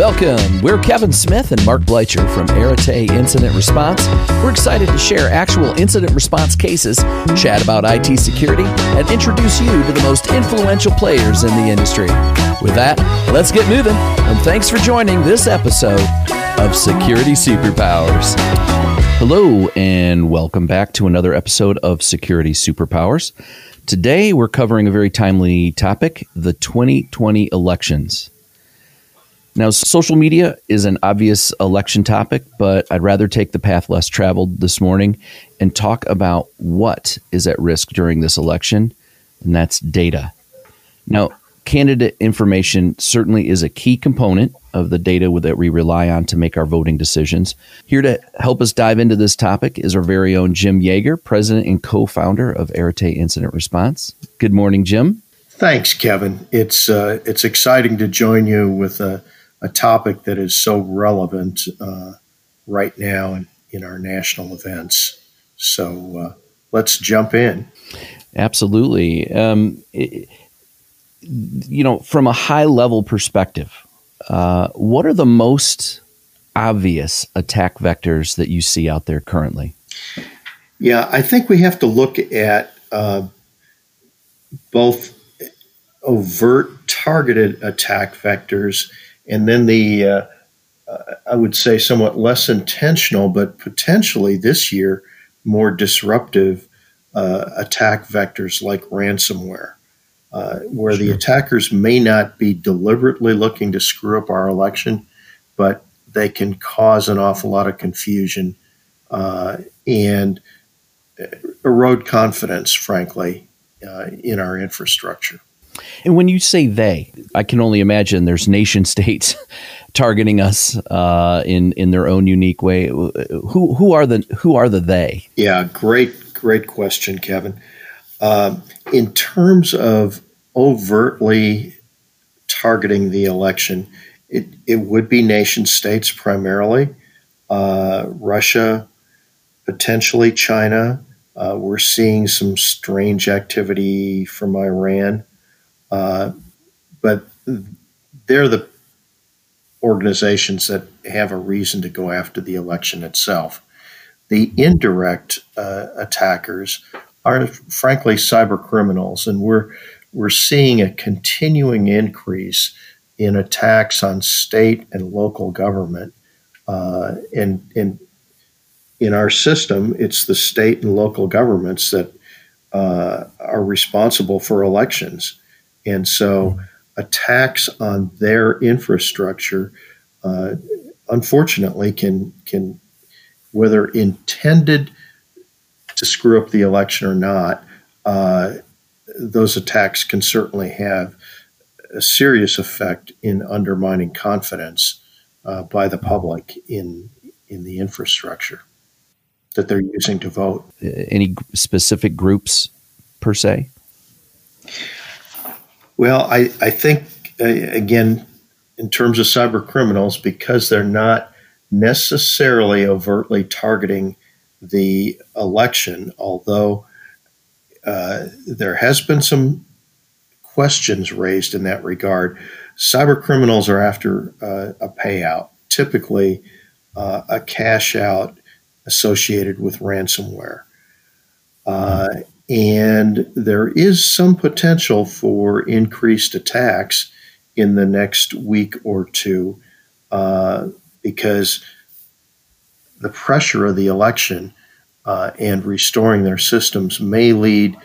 Welcome. We're Kevin Smith and Mark Bleicher from Arete Incident Response. We're excited to share actual incident response cases, chat about IT security, and introduce you to the most influential players in the industry. With that, let's get moving. And thanks for joining this episode of Security Superpowers. Hello, and welcome back to another episode of Security Superpowers. Today, we're covering a very timely topic the 2020 elections. Now, social media is an obvious election topic, but I'd rather take the path less traveled this morning and talk about what is at risk during this election, and that's data. Now, candidate information certainly is a key component of the data that we rely on to make our voting decisions. Here to help us dive into this topic is our very own Jim Jaeger, president and co founder of Arete Incident Response. Good morning, Jim. Thanks, Kevin. It's, uh, it's exciting to join you with a, a topic that is so relevant uh, right now in, in our national events. So uh, let's jump in. Absolutely. Um, it, you know, from a high level perspective, uh, what are the most obvious attack vectors that you see out there currently? Yeah, I think we have to look at uh, both overt targeted attack vectors and then the, uh, uh, I would say, somewhat less intentional, but potentially this year more disruptive uh, attack vectors like ransomware. Uh, where sure. the attackers may not be deliberately looking to screw up our election, but they can cause an awful lot of confusion uh, and erode confidence, frankly, uh, in our infrastructure. And when you say they, I can only imagine there's nation states targeting us uh, in in their own unique way. Who who are the who are the they? Yeah, great great question, Kevin. Um, in terms of overtly targeting the election, it, it would be nation states primarily, uh, Russia, potentially China. Uh, we're seeing some strange activity from Iran, uh, but they're the organizations that have a reason to go after the election itself. The indirect uh, attackers are frankly cyber criminals, and we're we're seeing a continuing increase in attacks on state and local government. Uh, and, and in our system, it's the state and local governments that uh, are responsible for elections. And so attacks on their infrastructure, uh, unfortunately, can, can, whether intended to screw up the election or not, uh, those attacks can certainly have a serious effect in undermining confidence uh, by the public in in the infrastructure that they're using to vote. Any specific groups per se? Well, I, I think, uh, again, in terms of cyber criminals, because they're not necessarily overtly targeting the election, although uh, there has been some questions raised in that regard. Cyber criminals are after uh, a payout, typically uh, a cash out associated with ransomware. Uh, and there is some potential for increased attacks in the next week or two uh, because the pressure of the election uh, and restoring their systems may lead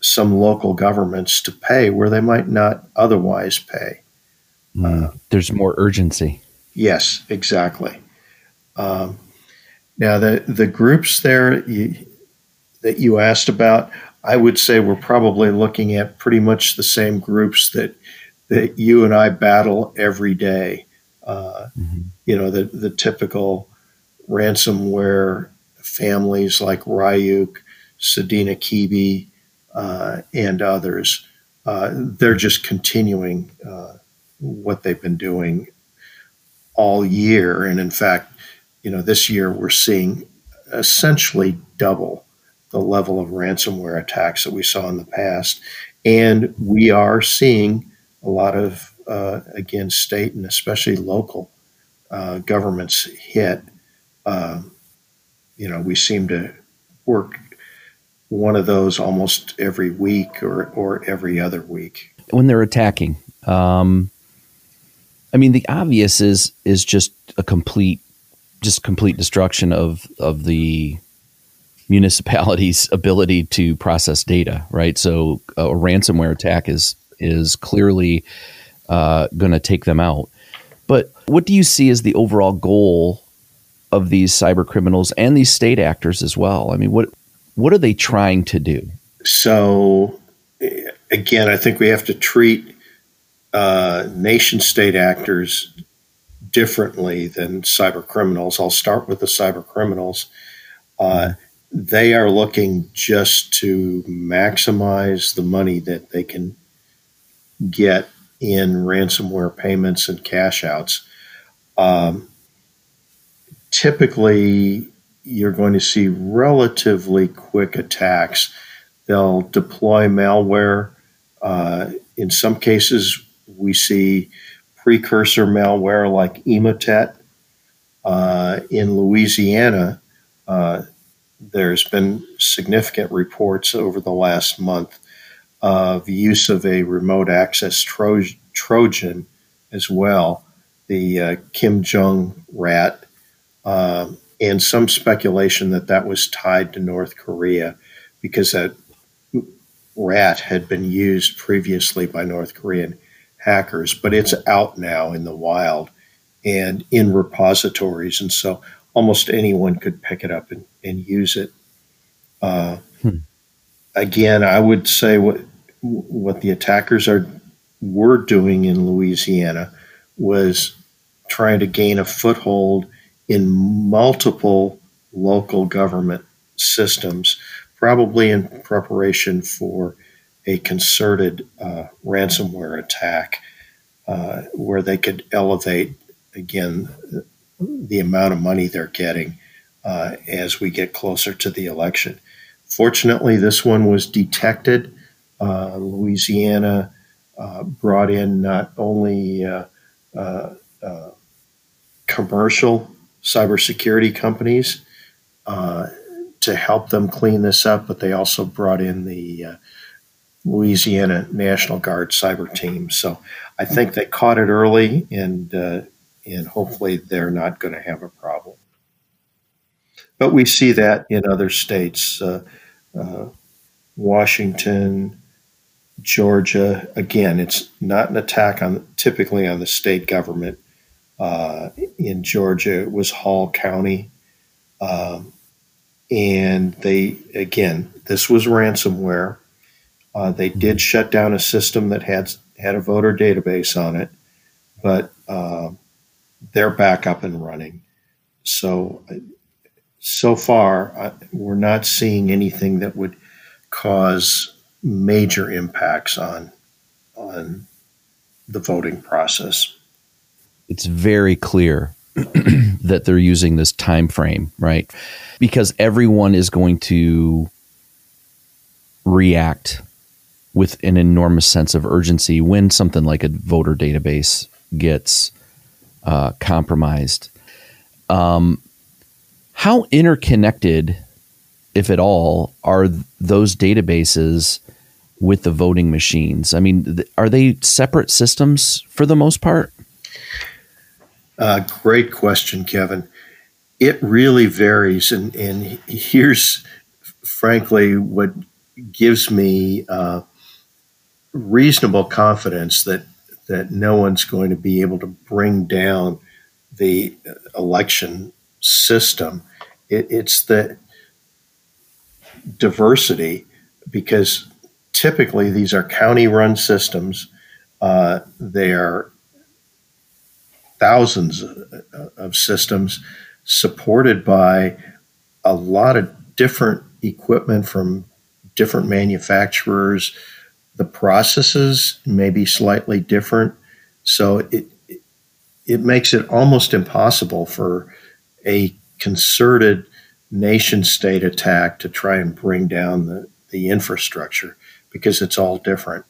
some local governments to pay where they might not otherwise pay. Mm, uh, there's more urgency. Yes, exactly. Um, now, the, the groups there you, that you asked about, I would say we're probably looking at pretty much the same groups that that you and I battle every day. Uh, mm-hmm. You know, the the typical ransomware families like Ryuk, Sodinokibi, uh, and others. Uh, they're just continuing uh, what they've been doing all year. And in fact, you know, this year we're seeing essentially double the level of ransomware attacks that we saw in the past. And we are seeing a lot of uh, again, state and especially local uh, governments hit, uh, you know, we seem to work one of those almost every week or, or every other week. When they're attacking, um, I mean, the obvious is is just a complete, just complete destruction of of the municipality's ability to process data, right? So a ransomware attack is is clearly uh, going to take them out. But what do you see as the overall goal of these cyber criminals and these state actors as well? I mean, what what are they trying to do? So, again, I think we have to treat uh, nation state actors differently than cyber criminals. I'll start with the cyber criminals. Uh, they are looking just to maximize the money that they can get in ransomware payments and cash outs. Um, typically, you're going to see relatively quick attacks. They'll deploy malware. Uh, in some cases, we see precursor malware like Emotet. Uh, in Louisiana, uh, there's been significant reports over the last month of use of a remote access tro- Trojan as well, the uh, Kim Jong rat, um, and some speculation that that was tied to North Korea because that rat had been used previously by North Korean hackers, but it's out now in the wild and in repositories. And so almost anyone could pick it up and, and use it. Uh, hmm. Again, I would say what what the attackers are were doing in Louisiana was trying to gain a foothold in multiple local government systems, probably in preparation for a concerted uh, ransomware attack uh, where they could elevate again the amount of money they're getting uh, as we get closer to the election. Fortunately, this one was detected. Uh, Louisiana uh, brought in not only uh, uh, commercial cybersecurity companies to help them clean this up, but they also brought in the Louisiana National Guard cyber team. So I think they caught it early and and hopefully they're not going to have a problem. But we see that in other states, uh, uh, Washington, Georgia. Again, it's not an attack on typically on the state government. Uh, in Georgia, it was Hall County, um, and they again this was ransomware. Uh, they did shut down a system that had had a voter database on it, but um, they're back up and running. So, so far, uh, we're not seeing anything that would cause major impacts on on the voting process. It's very clear that they're using this time frame, right? Because everyone is going to react with an enormous sense of urgency when something like a voter database gets uh, compromised. Um, how interconnected, if at all, are those databases with the voting machines? I mean, th- are they separate systems for the most part? Uh, great question, Kevin. It really varies, and, and here's, frankly, what gives me uh, reasonable confidence that that no one's going to be able to bring down the election system. It, it's the diversity because typically these are county run systems. Uh, they are thousands of systems supported by a lot of different equipment from different manufacturers the processes may be slightly different. So it it makes it almost impossible for a concerted nation state attack to try and bring down the, the infrastructure because it's all different.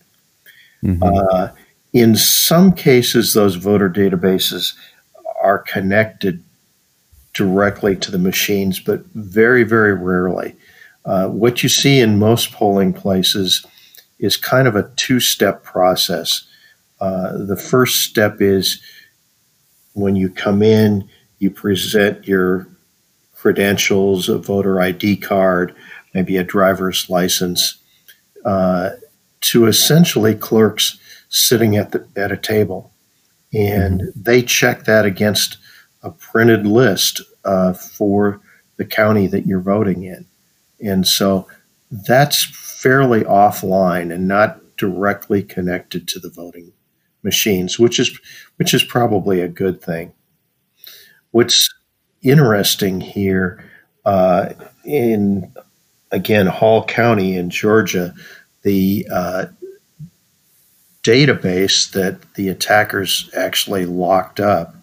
Mm-hmm. Uh, in some cases, those voter databases are connected directly to the machines, but very, very rarely. Uh, what you see in most polling places is kind of a two step process. Uh, the first step is when you come in, you present your credentials, a voter ID card, maybe a driver's license, uh, to essentially clerks sitting at the at a table, and mm-hmm. they check that against a printed list uh, for the county that you're voting in, and so that's fairly offline and not directly connected to the voting machines, which is which is probably a good thing. What's interesting here uh, in again Hall County in Georgia, the uh, database that the attackers actually locked up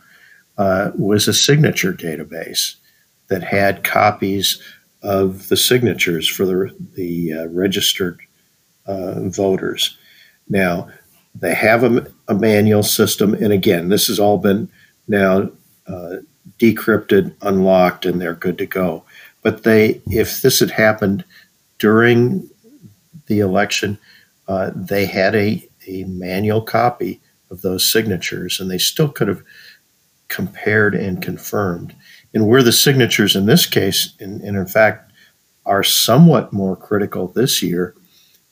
uh, was a signature database that had copies of the signatures for the, the uh, registered uh, voters. Now, they have a, a, manual system, and again, this has all been now uh, decrypted, unlocked, and they're good to go. But they, if this had happened during the election, uh, they had a, a manual copy of those signatures, and they still could have compared and confirmed. And where the signatures in this case, and, and in fact, are somewhat more critical this year,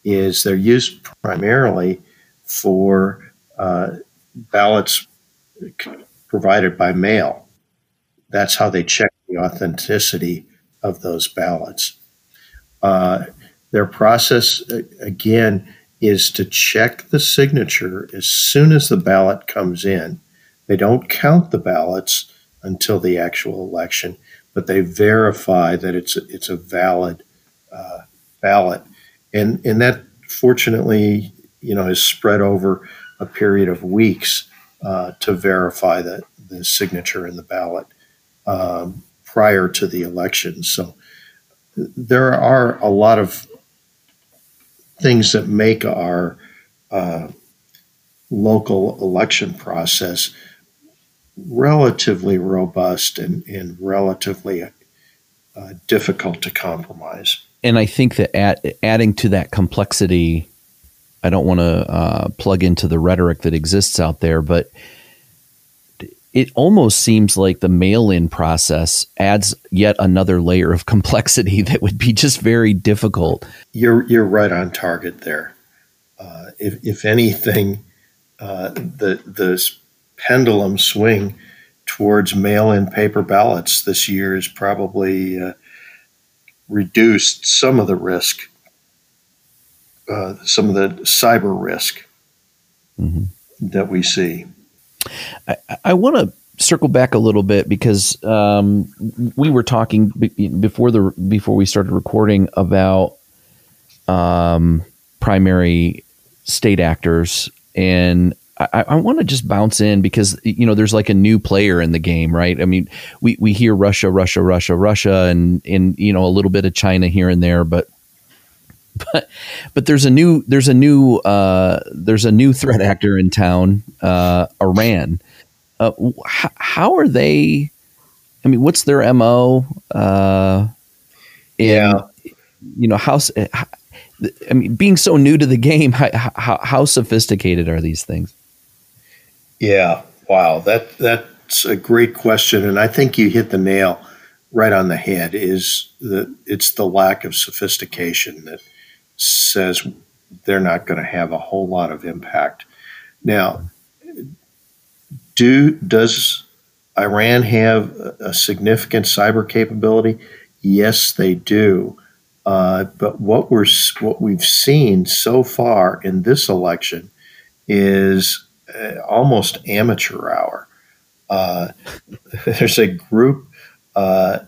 is they're used primarily for uh, ballots provided by mail. That's how they check the authenticity of those ballots. Uh, their process, again, is to check the signature as soon as the ballot comes in. They don't count the ballots until the actual election, but they verify that it's a, it's a valid uh, ballot, and and that fortunately, you know, is spread over a period of weeks uh, to verify that the signature in the ballot um, prior to the election. So there are a lot of things that make our uh, local election process relatively robust and, and relatively uh, difficult to compromise. And I think that add, adding to that complexity, I don't want to uh, plug into the rhetoric that exists out there, but it almost seems like the mail-in process adds yet another layer of complexity that would be just very difficult. You're you're right on target there. Uh, if if anything, uh, the the pendulum swing towards mail-in paper ballots this year has probably uh, reduced some of the risk, uh, some of the cyber risk mm-hmm. that we see. I, I want to circle back a little bit because um, we were talking before the before we started recording about um, primary state actors, and I, I want to just bounce in because you know there's like a new player in the game, right? I mean, we we hear Russia, Russia, Russia, Russia, and and you know a little bit of China here and there, but but but there's a new there's a new uh, there's a new threat actor in town, uh, Iran. Uh, h- how are they? I mean, what's their mo? Uh, yeah, you know how. I mean, being so new to the game, how, how, how sophisticated are these things? Yeah, wow, that that's a great question, and I think you hit the nail right on the head. Is that it's the lack of sophistication that says they're not going to have a whole lot of impact. Now, do does Iran have a significant cyber capability? Yes, they do. Uh, but what we're what we've seen so far in this election is almost amateur hour. Uh, there's a group uh,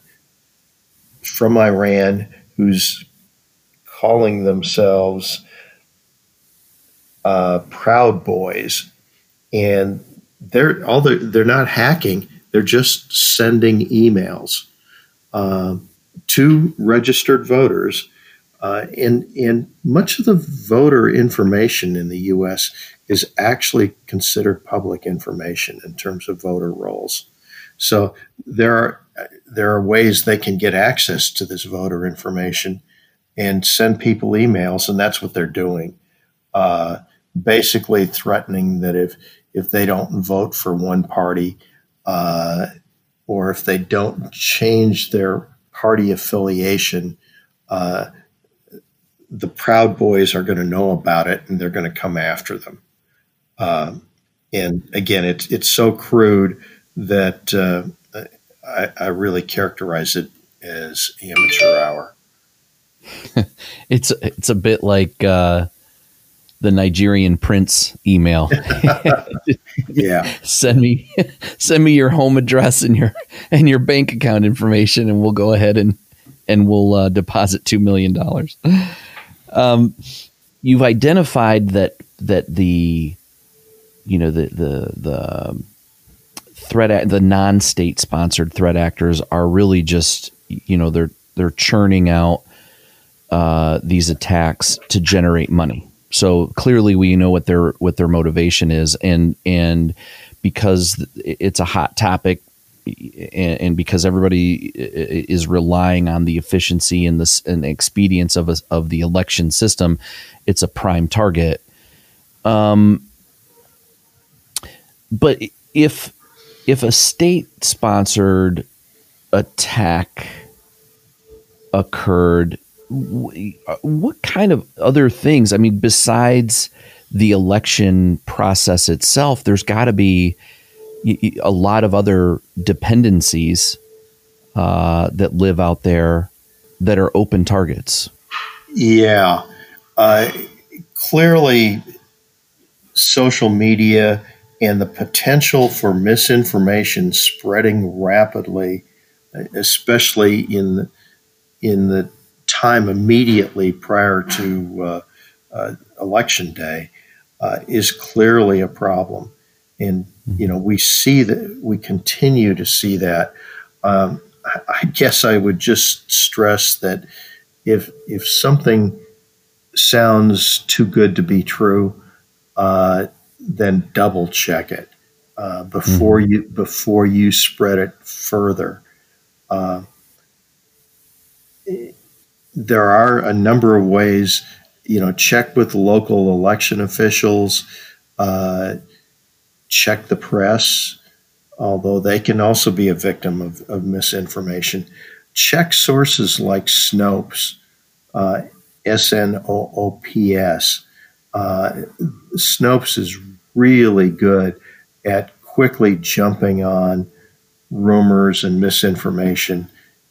from Iran who's calling themselves uh, Proud Boys, and they're all the, they're not hacking; they're just sending emails uh, to registered voters Uh, and, and much of the voter information in the U.S. is actually considered public information in terms of voter rolls. So there are there are ways they can get access to this voter information and send people emails, and that's what they're doing. Uh, basically, threatening that if if they don't vote for one party, uh, or if they don't change their party affiliation, uh, the Proud Boys are going to know about it and they're going to come after them. Um, and again, it's it's so crude that uh, I, I, really characterize it as amateur hour. it's it's a bit like uh, the Nigerian prince email. yeah, send me send me your home address and your and your bank account information, and we'll go ahead and and we'll uh, deposit two million dollars. Um, you've identified that that the you know the the the threat the non-state sponsored threat actors are really just you know they're they're churning out uh, these attacks to generate money. So clearly, we know what their what their motivation is, and and because it's a hot topic, and, and, because everybody is relying on the efficiency and the and expedience of a, of the election system, it's a prime target. Um, but if if a state sponsored attack occurred, what kind of other things? I mean, besides the election process itself, there's got to be a lot of other dependencies uh, that live out there that are open targets. Yeah. Uh, clearly, social media and the potential for misinformation spreading rapidly, especially in in the time immediately prior to uh, uh, election day, uh, is clearly a problem. And you know, we see that we continue to see that. Um, I guess I would just stress that if if something sounds too good to be true, uh, then double check it uh, before mm-hmm. you before you spread it further. Uh, there are a number of ways, you know, check with local election officials, uh, check the press, although they can also be a victim of, of misinformation. Check sources like Snopes, uh, S N O O P S. Uh, Snopes is really good at quickly jumping on rumors and misinformation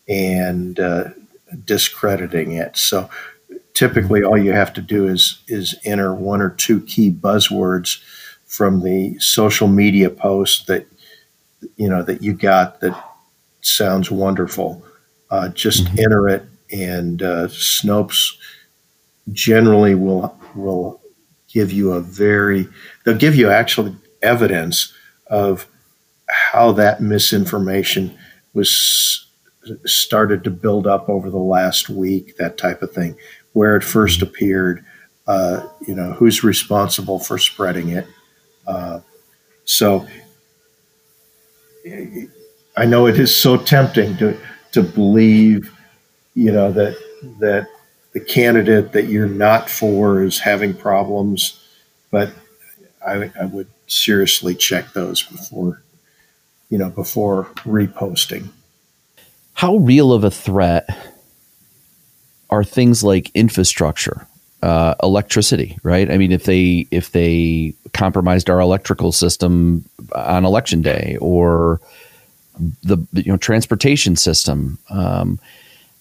and uh, discrediting it. So typically, all you have to do is is enter one or two key buzzwords from the social media post that you know that you got that sounds wonderful. Uh, just mm-hmm. enter it, and uh, Snopes generally will will give you a very they'll give you actual evidence of how that misinformation was started to build up over the last week, that type of thing, where it first appeared, uh, you know, who's responsible for spreading it. Uh, so I know it is so tempting to to believe, you know, that that the candidate that you're not for is having problems, but I, I would seriously check those before, you know, before reposting. How real of a threat are things like infrastructure, uh, electricity? Right. I mean, if they if they compromised our electrical system on election day, or the you know transportation system, um,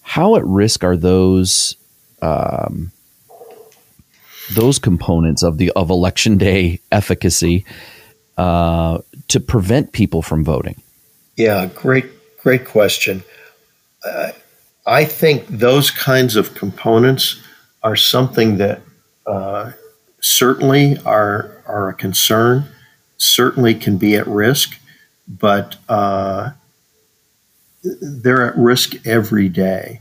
how at risk are those? Um, those components of the of election day efficacy uh, to prevent people from voting? Yeah, great, great question. Uh, I think those kinds of components are something that uh, certainly are are a concern. Certainly can be at risk, but uh, they're at risk every day.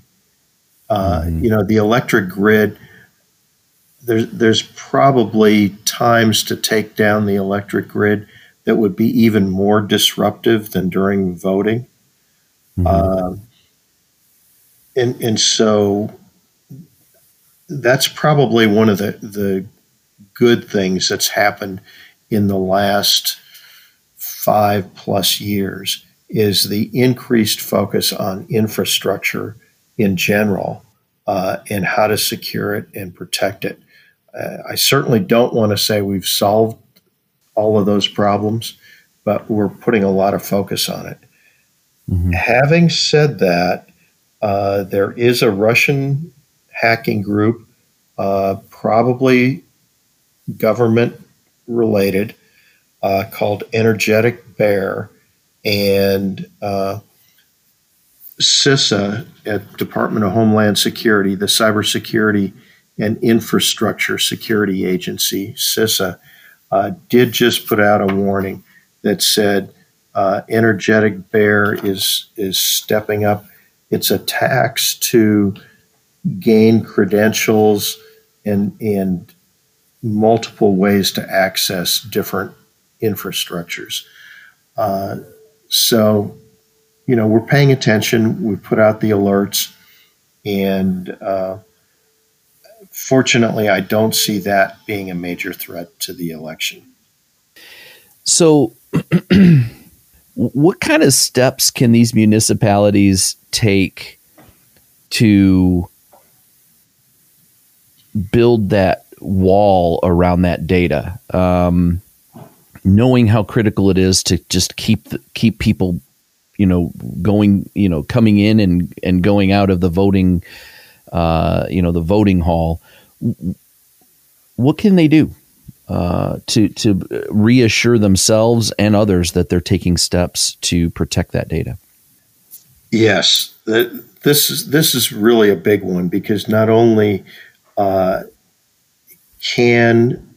Uh, mm-hmm. You know, the electric grid. There's there's probably times to take down the electric grid that would be even more disruptive than during voting. Mm-hmm. Um, and and so that's probably one of the the good things that's happened in the last five plus years is the increased focus on infrastructure in general uh, and how to secure it and protect it. Uh, I certainly don't want to say we've solved all of those problems, but we're putting a lot of focus on it. Mm-hmm. Having said that, uh, there is a Russian hacking group, uh, probably government related, uh, called Energetic Bear, and uh, CISA at Department of Homeland Security, the Cybersecurity and Infrastructure Security Agency, CISA, uh, did just put out a warning that said uh, Energetic Bear is is stepping up its attacks to gain credentials and and multiple ways to access different infrastructures. Uh, so, you know, we're paying attention. We put out the alerts, and uh, fortunately, I don't see that being a major threat to the election. So, what kind of steps can these municipalities take to build that wall around that data? Um, knowing how critical it is to just keep the, keep people, you know, going, you know, coming in and and going out of the voting, uh, you know, the voting hall. What can they do uh, to to reassure themselves and others that they're taking steps to protect that data? Yes, this is this is really a big one because not only uh, can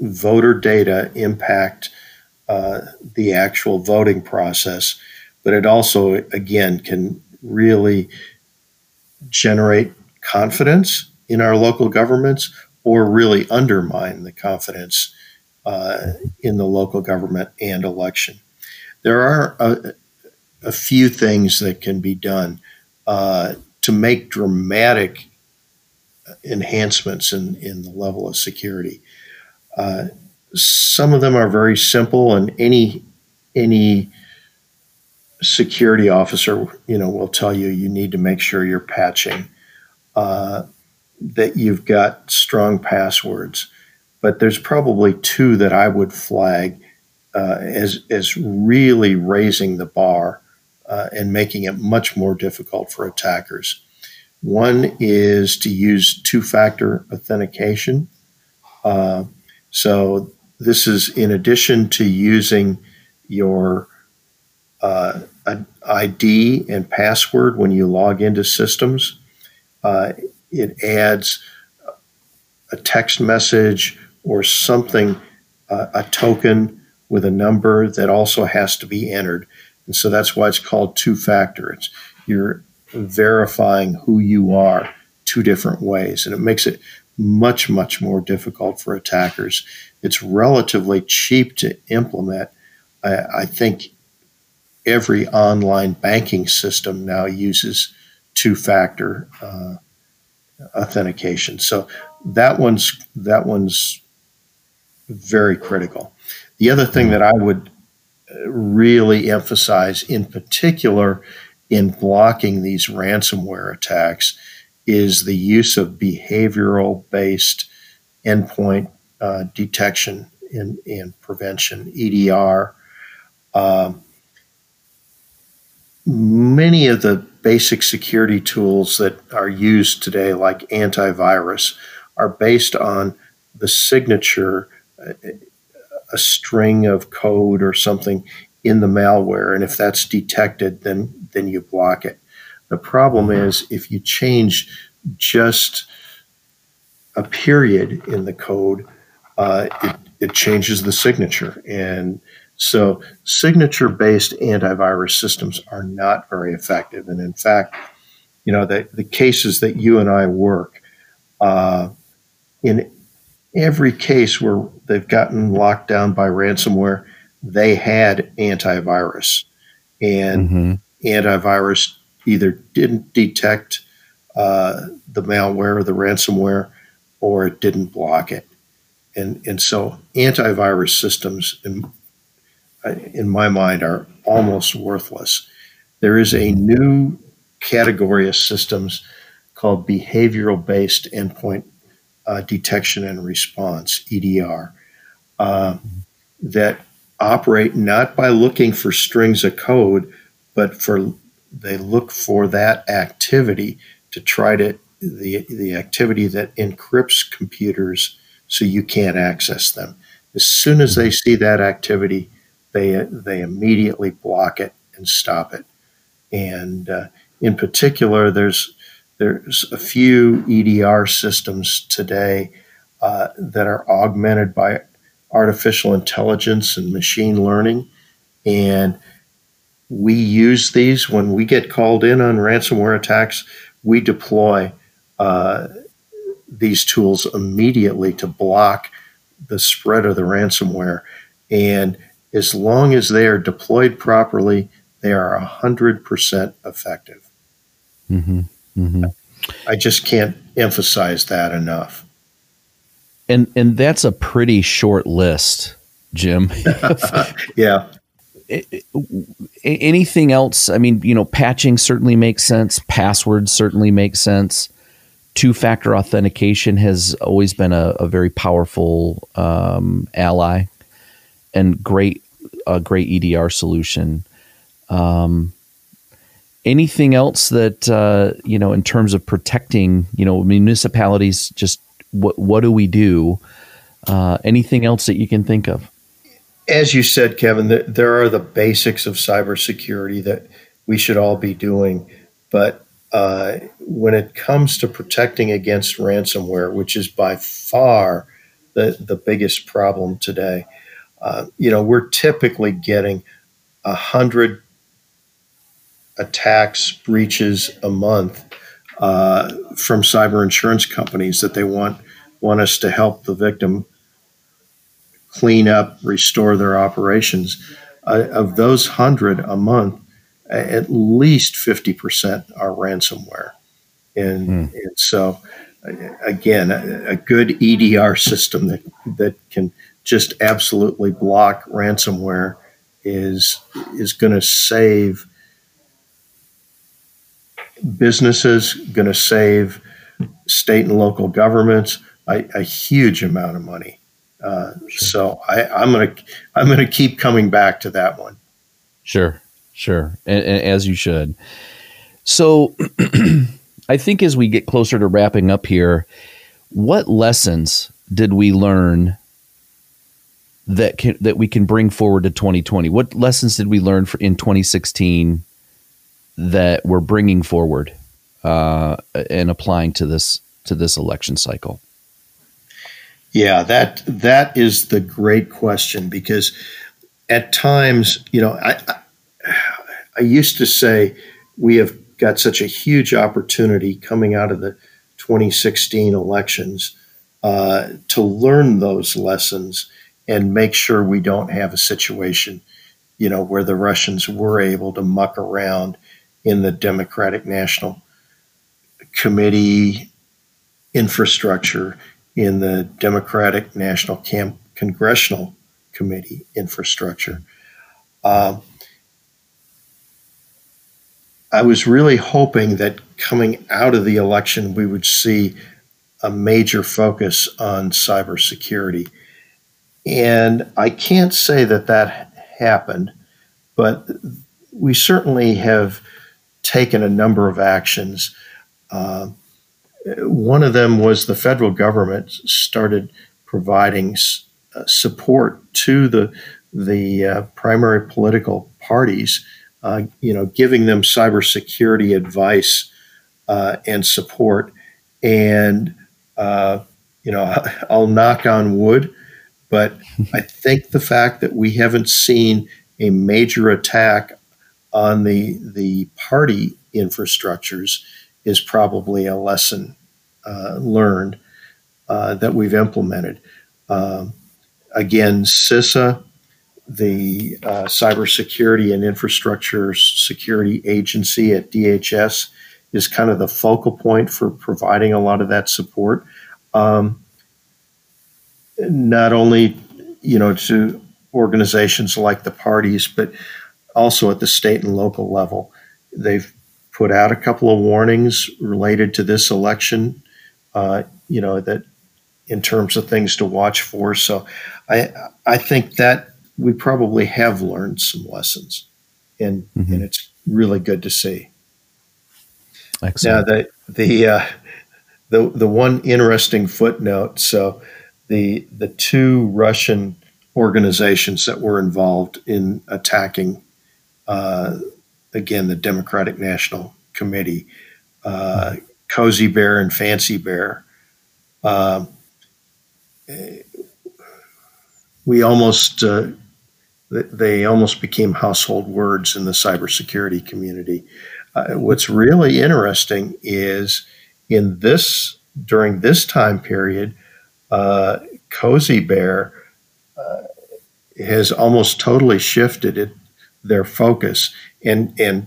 voter data impact uh, the actual voting process, but it also, again, can really generate confidence in our local governments or really undermine the confidence uh, in the local government and election. There are a, a few things that can be done uh, to make dramatic enhancements in, in the level of security. Uh, some of them are very simple, and any any security officer, you know, will tell you you need to make sure you're patching, uh, that you've got strong passwords. But there's probably two that I would flag uh, as as really raising the bar uh, and making it much more difficult for attackers. One is to use two-factor authentication. Uh, so this is in addition to using your uh, ID and password when you log into systems. Uh, it adds a text message or something, a token with a number that also has to be entered. And so that's why it's called two factor. It's you're verifying who you are two different ways. And it makes it much, much more difficult for attackers. It's relatively cheap to implement. I, I think every online banking system now uses two factor uh, authentication. So that one's that one's very critical. The other thing that I would uh, really emphasize, in particular, in blocking these ransomware attacks, is the use of behavioral based endpoint uh, detection and, and, prevention, EDR. Um, many of the basic security tools that are used today, like antivirus, are based on the signature, a string of code or something in the malware. And if that's detected, then, then you block it. The problem is if you change just a period in the code, uh, it, it changes the signature. And so signature based antivirus systems are not very effective. And in fact, you know, the, the cases that you and I work, uh, in every case where they've gotten locked down by ransomware, they had antivirus. And mm-hmm. Antivirus either didn't detect uh, the malware or the ransomware or it didn't block it. And, and so antivirus systems, in, in my mind, are almost worthless. There is a new category of systems called behavioral based endpoint uh, detection and response, EDR, uh, that operate not by looking for strings of code, but for they look for that activity to try to the the activity that encrypts computers so you can't access them. As soon as they see that activity, they they immediately block it and stop it. And uh, in particular, there's there's a few EDR systems today uh, that are augmented by artificial intelligence and machine learning, and we use these when we get called in on ransomware attacks. We deploy uh, these tools immediately to block the spread of the ransomware. And as long as they are deployed properly, they are 100% effective. Mm-hmm. Mm-hmm. I just can't emphasize that enough. And and that's a pretty short list, Jim. yeah. Anything else? I mean, you know, patching certainly makes sense. Passwords certainly make sense. Two factor authentication has always been a, a very powerful um, ally and great, a great EDR solution. Um, anything else that uh, you know in terms of protecting you know municipalities just what what do we do uh, anything else that you can think of as you said kevin the, there are the basics of cybersecurity that we should all be doing but uh, when it comes to protecting against ransomware which is by far the, the biggest problem today uh, you know we're typically getting a hundred attacks, breaches a month uh, from cyber insurance companies that they want want us to help the victim clean up, restore their operations. Uh, of those hundred a month, at least fifty percent are ransomware, and, mm. and so again, a, a, good EDR system that that can just absolutely block ransomware is is going to save businesses, going to save state and local governments a, a huge amount of money. Uh, sure. So I, am gonna I'm gonna keep coming back to that one. Sure, sure, and, and as you should. So I think as we get closer to wrapping up here, what lessons did we learn that can that we can bring forward to 2020? What lessons did we learn for, in 2016 that we're bringing forward uh, and applying to this to this election cycle? Yeah, that that is the great question because at times, you know, I, I, I used to say we have got such a huge opportunity coming out of the 2016 elections uh, to learn those lessons and make sure we don't have a situation, you know, where the Russians were able to muck around in the Democratic National Committee infrastructure, in the Democratic National Camp Congressional Committee infrastructure. Uh, I was really hoping that coming out of the election, we would see a major focus on cybersecurity. And I can't say that that happened, but we certainly have taken a number of actions. Uh, one of them was the federal government started providing uh, support to the the uh, primary political parties, uh, you know, giving them cybersecurity advice uh, and support. And uh, you know, I'll knock on wood, but I think the fact that we haven't seen a major attack on the the party infrastructures is probably a lesson uh, learned uh, that we've implemented. Um, again, CISA, the uh, Cybersecurity and Infrastructure Security Agency at DHS, is kind of the focal point for providing a lot of that support. Um, not only, you know, to organizations like the parties, but also at the state and local level. They've put out a couple of warnings related to this election, uh, you know, that in terms of things to watch for. So I, I think that we probably have learned some lessons, and, mm-hmm. and it's really good to see. Excellent. Now the the uh, the the one interesting footnote. So the the two Russian organizations that were involved in attacking uh, again the Democratic National Committee, uh, Cozy Bear and Fancy Bear. Uh, we almost uh, they almost became household words in the cybersecurity community. Uh, what's really interesting is in this during this time period, uh, Cozy Bear uh, has almost totally shifted it, their focus, and and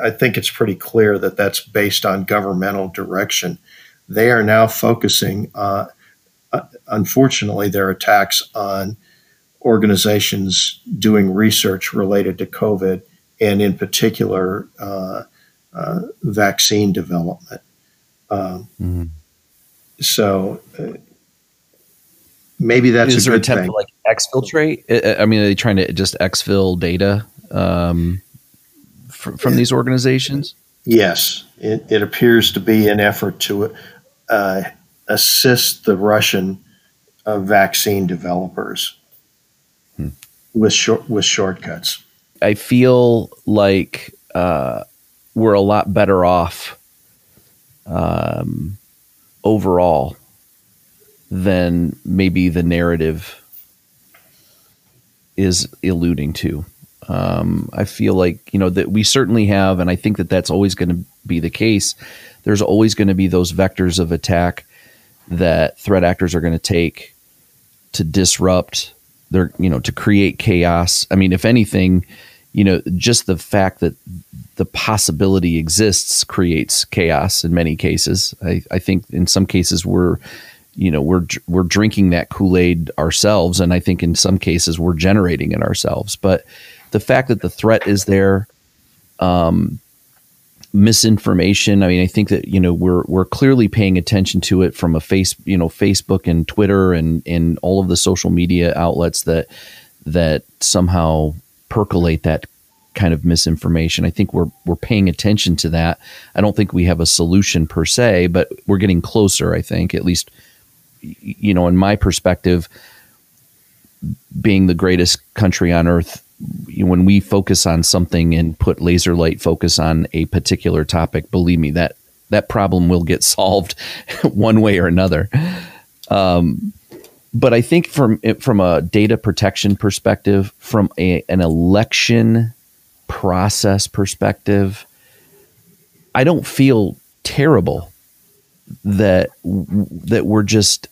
I think it's pretty clear that that's based on governmental direction. They are now focusing, uh, unfortunately, their attacks on organizations doing research related to COVID and in particular uh, uh, vaccine development. Um, mm-hmm. So uh, maybe that's is a there good attempt thing. to like exfiltrate? I mean, are they trying to just exfil data um, fr- from these organizations? Yes, it, it, appears to be an effort to uh, assist the Russian uh, vaccine developers hmm. with short, with shortcuts. I feel like uh, we're a lot better off um, overall than maybe the narrative is alluding to. Um, I feel like you know that we certainly have, and I think that that's always going to be the case. There's always going to be those vectors of attack that threat actors are going to take to disrupt their, you know, to create chaos. I mean, if anything, you know, just the fact that the possibility exists creates chaos in many cases. I, I think in some cases we're, you know, we're we're drinking that Kool Aid ourselves, and I think in some cases we're generating it ourselves. But the fact that the threat is there, um, misinformation. I mean, I think that you know we're we're clearly paying attention to it from a face, you know, Facebook and Twitter and and all of the social media outlets that that somehow percolate that kind of misinformation. I think we're we're paying attention to that. I don't think we have a solution per se, but we're getting closer. I think at least, you know, in my perspective, being the greatest country on earth, when we focus on something and put laser light focus on a particular topic, believe me that that problem will get solved one way or another. Um, but I think from from a data protection perspective, from a, an election process perspective, I don't feel terrible that that we're just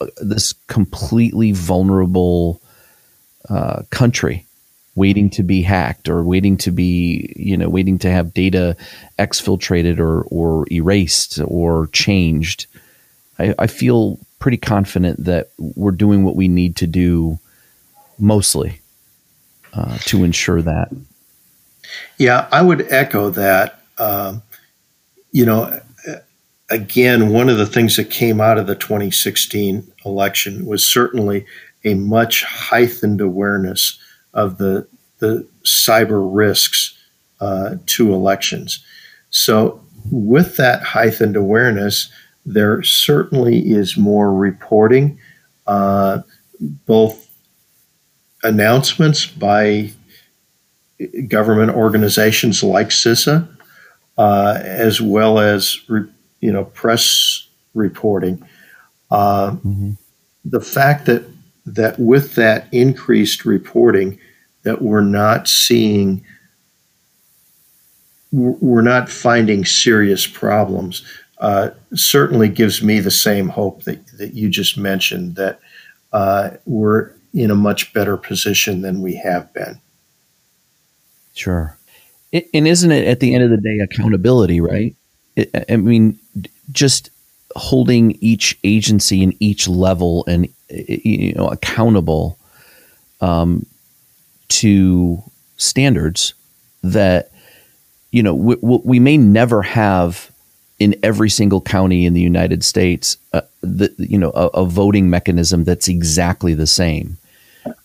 uh, this completely vulnerable uh, country waiting to be hacked or waiting to be you know waiting to have data exfiltrated or or erased or changed. I, I feel pretty confident that we're doing what we need to do mostly uh, to ensure that. Yeah, I would echo that. Um, you know, again, one of the things that came out of the 2016 election was certainly a much heightened awareness of the the cyber risks uh, to elections. So, with that heightened awareness, there certainly is more reporting, uh, both announcements by government organizations like CISA, uh, as well as re, you know press reporting. Uh, mm-hmm. The fact that that with that increased reporting, that we're not seeing we're not finding serious problems. Uh, certainly gives me the same hope that, that you just mentioned that uh, we're in a much better position than we have been. Sure. And isn't it at the end of the day accountability, right? I mean, just holding each agency and each level and you know accountable um, to standards that you know we, we, may never have in every single county in the United States uh, the you know a, a, voting mechanism that's exactly the same.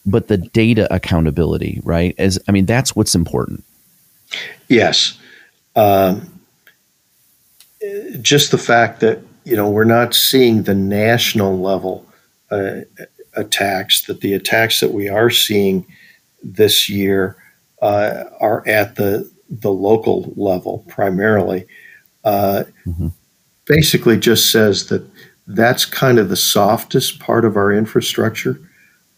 But the data accountability right as I mean that's what's important. Yes. Um, just the fact that you know we're not seeing the national level uh, attacks that the attacks that we are seeing this year uh, are at the the local level primarily uh, mm-hmm. basically just says that that's kind of the softest part of our infrastructure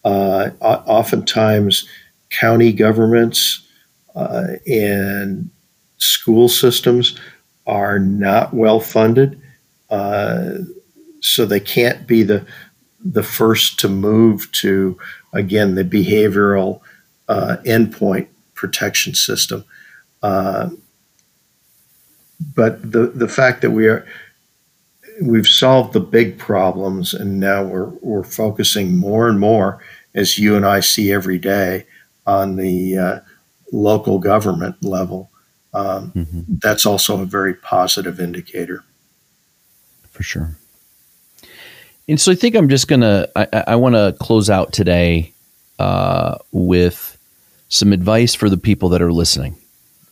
uh, oftentimes county governments uh, and school systems are not well funded, uh, so they can't be the the first to move to again the behavioral uh, endpoint protection system. Uh, but the the fact that we are we've solved the big problems and now we're we're focusing more and more as you and I see every day on the uh, local government level um, mm-hmm. that's also a very positive indicator. For sure. And so I think I'm just going to, I, want to close out today uh, with some advice for the people that are listening,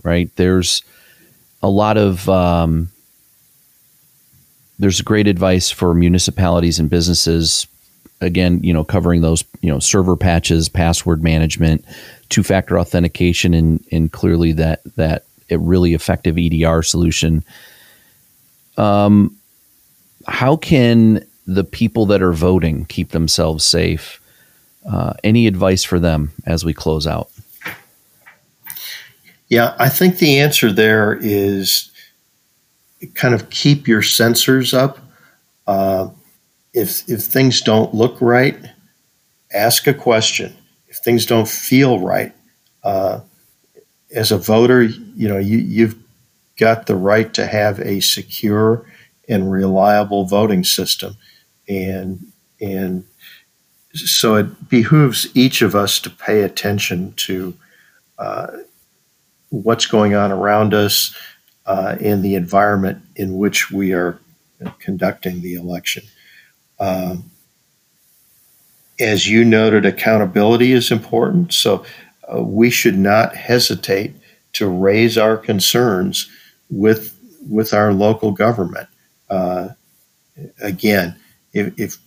right? There's a lot of, um, there's great advice for municipalities and businesses. Again, you know, covering those, you know, server patches, password management, two-factor authentication, and and clearly that that a really effective EDR solution. Um, how can the people that are voting keep themselves safe? Uh, any advice for them as we close out? Yeah, I think the answer there is kind of keep your sensors up. Uh, if if things don't look right, ask a question. If things don't feel right, uh, as a voter, you know, you, you've got the right to have a secure and reliable voting system. And, and so it behooves each of us to pay attention to uh, what's going on around us uh, and the environment in which we are conducting the election. Um, as you noted, accountability is important. So uh, we should not hesitate to raise our concerns with with our local government. Uh, again, if, if,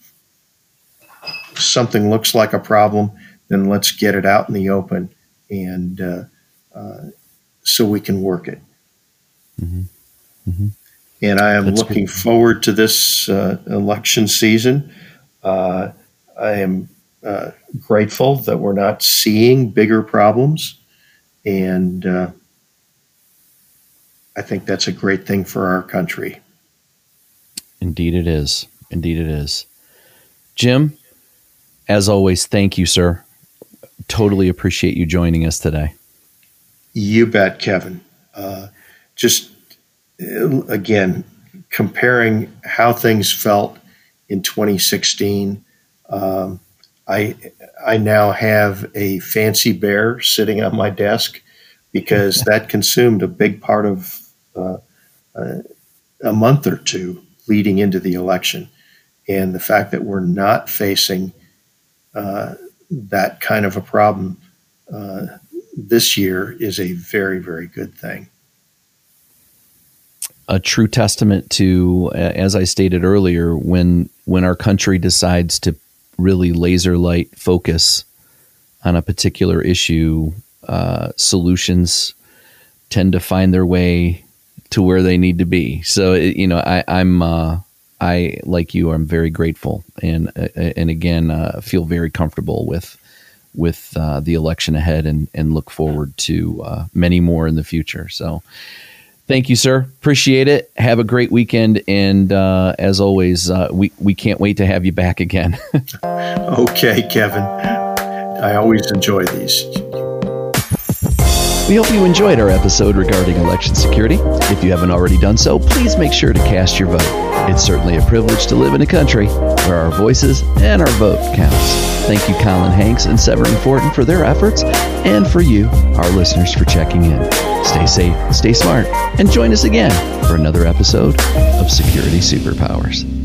something looks like a problem, then let's get it out in the open, and uh, uh so we can work it. Mm-hmm. Mm-hmm. And I am That's looking good. forward to this uh, election season. Uh, I am uh, grateful that we're not seeing bigger problems. And uh, I think that's a great thing for our country. Indeed, it is. Indeed, it is. Jim, as always, thank you, sir. Totally appreciate you joining us today. You bet, Kevin. Uh, just uh, again, comparing how things felt in 2016. Um, I I now have a fancy bear sitting on my desk because that consumed a big part of uh, uh, a month or two leading into the election, and the fact that we're not facing uh, that kind of a problem uh, this year is a very very good thing. A true testament to, as I stated earlier, when when our country decides to really laser light focus on a particular issue, uh, solutions tend to find their way to where they need to be. So you know, I, I'm uh, I like you, I'm very grateful, and uh, and again, uh, feel very comfortable with with uh, the election ahead, and and look forward to uh, many more in the future. So. Thank you, sir. Appreciate it. Have a great weekend, and uh, as always, uh, we we can't wait to have you back again. okay, Kevin. I always enjoy these. We hope you enjoyed our episode regarding election security. If you haven't already done so, please make sure to cast your vote. It's certainly a privilege to live in a country where our voices and our vote counts. Thank you, Colin Hanks and Severin Fortin, for their efforts, and for you, our listeners, for checking in. Stay safe, stay smart, and join us again for another episode of Security Superpowers.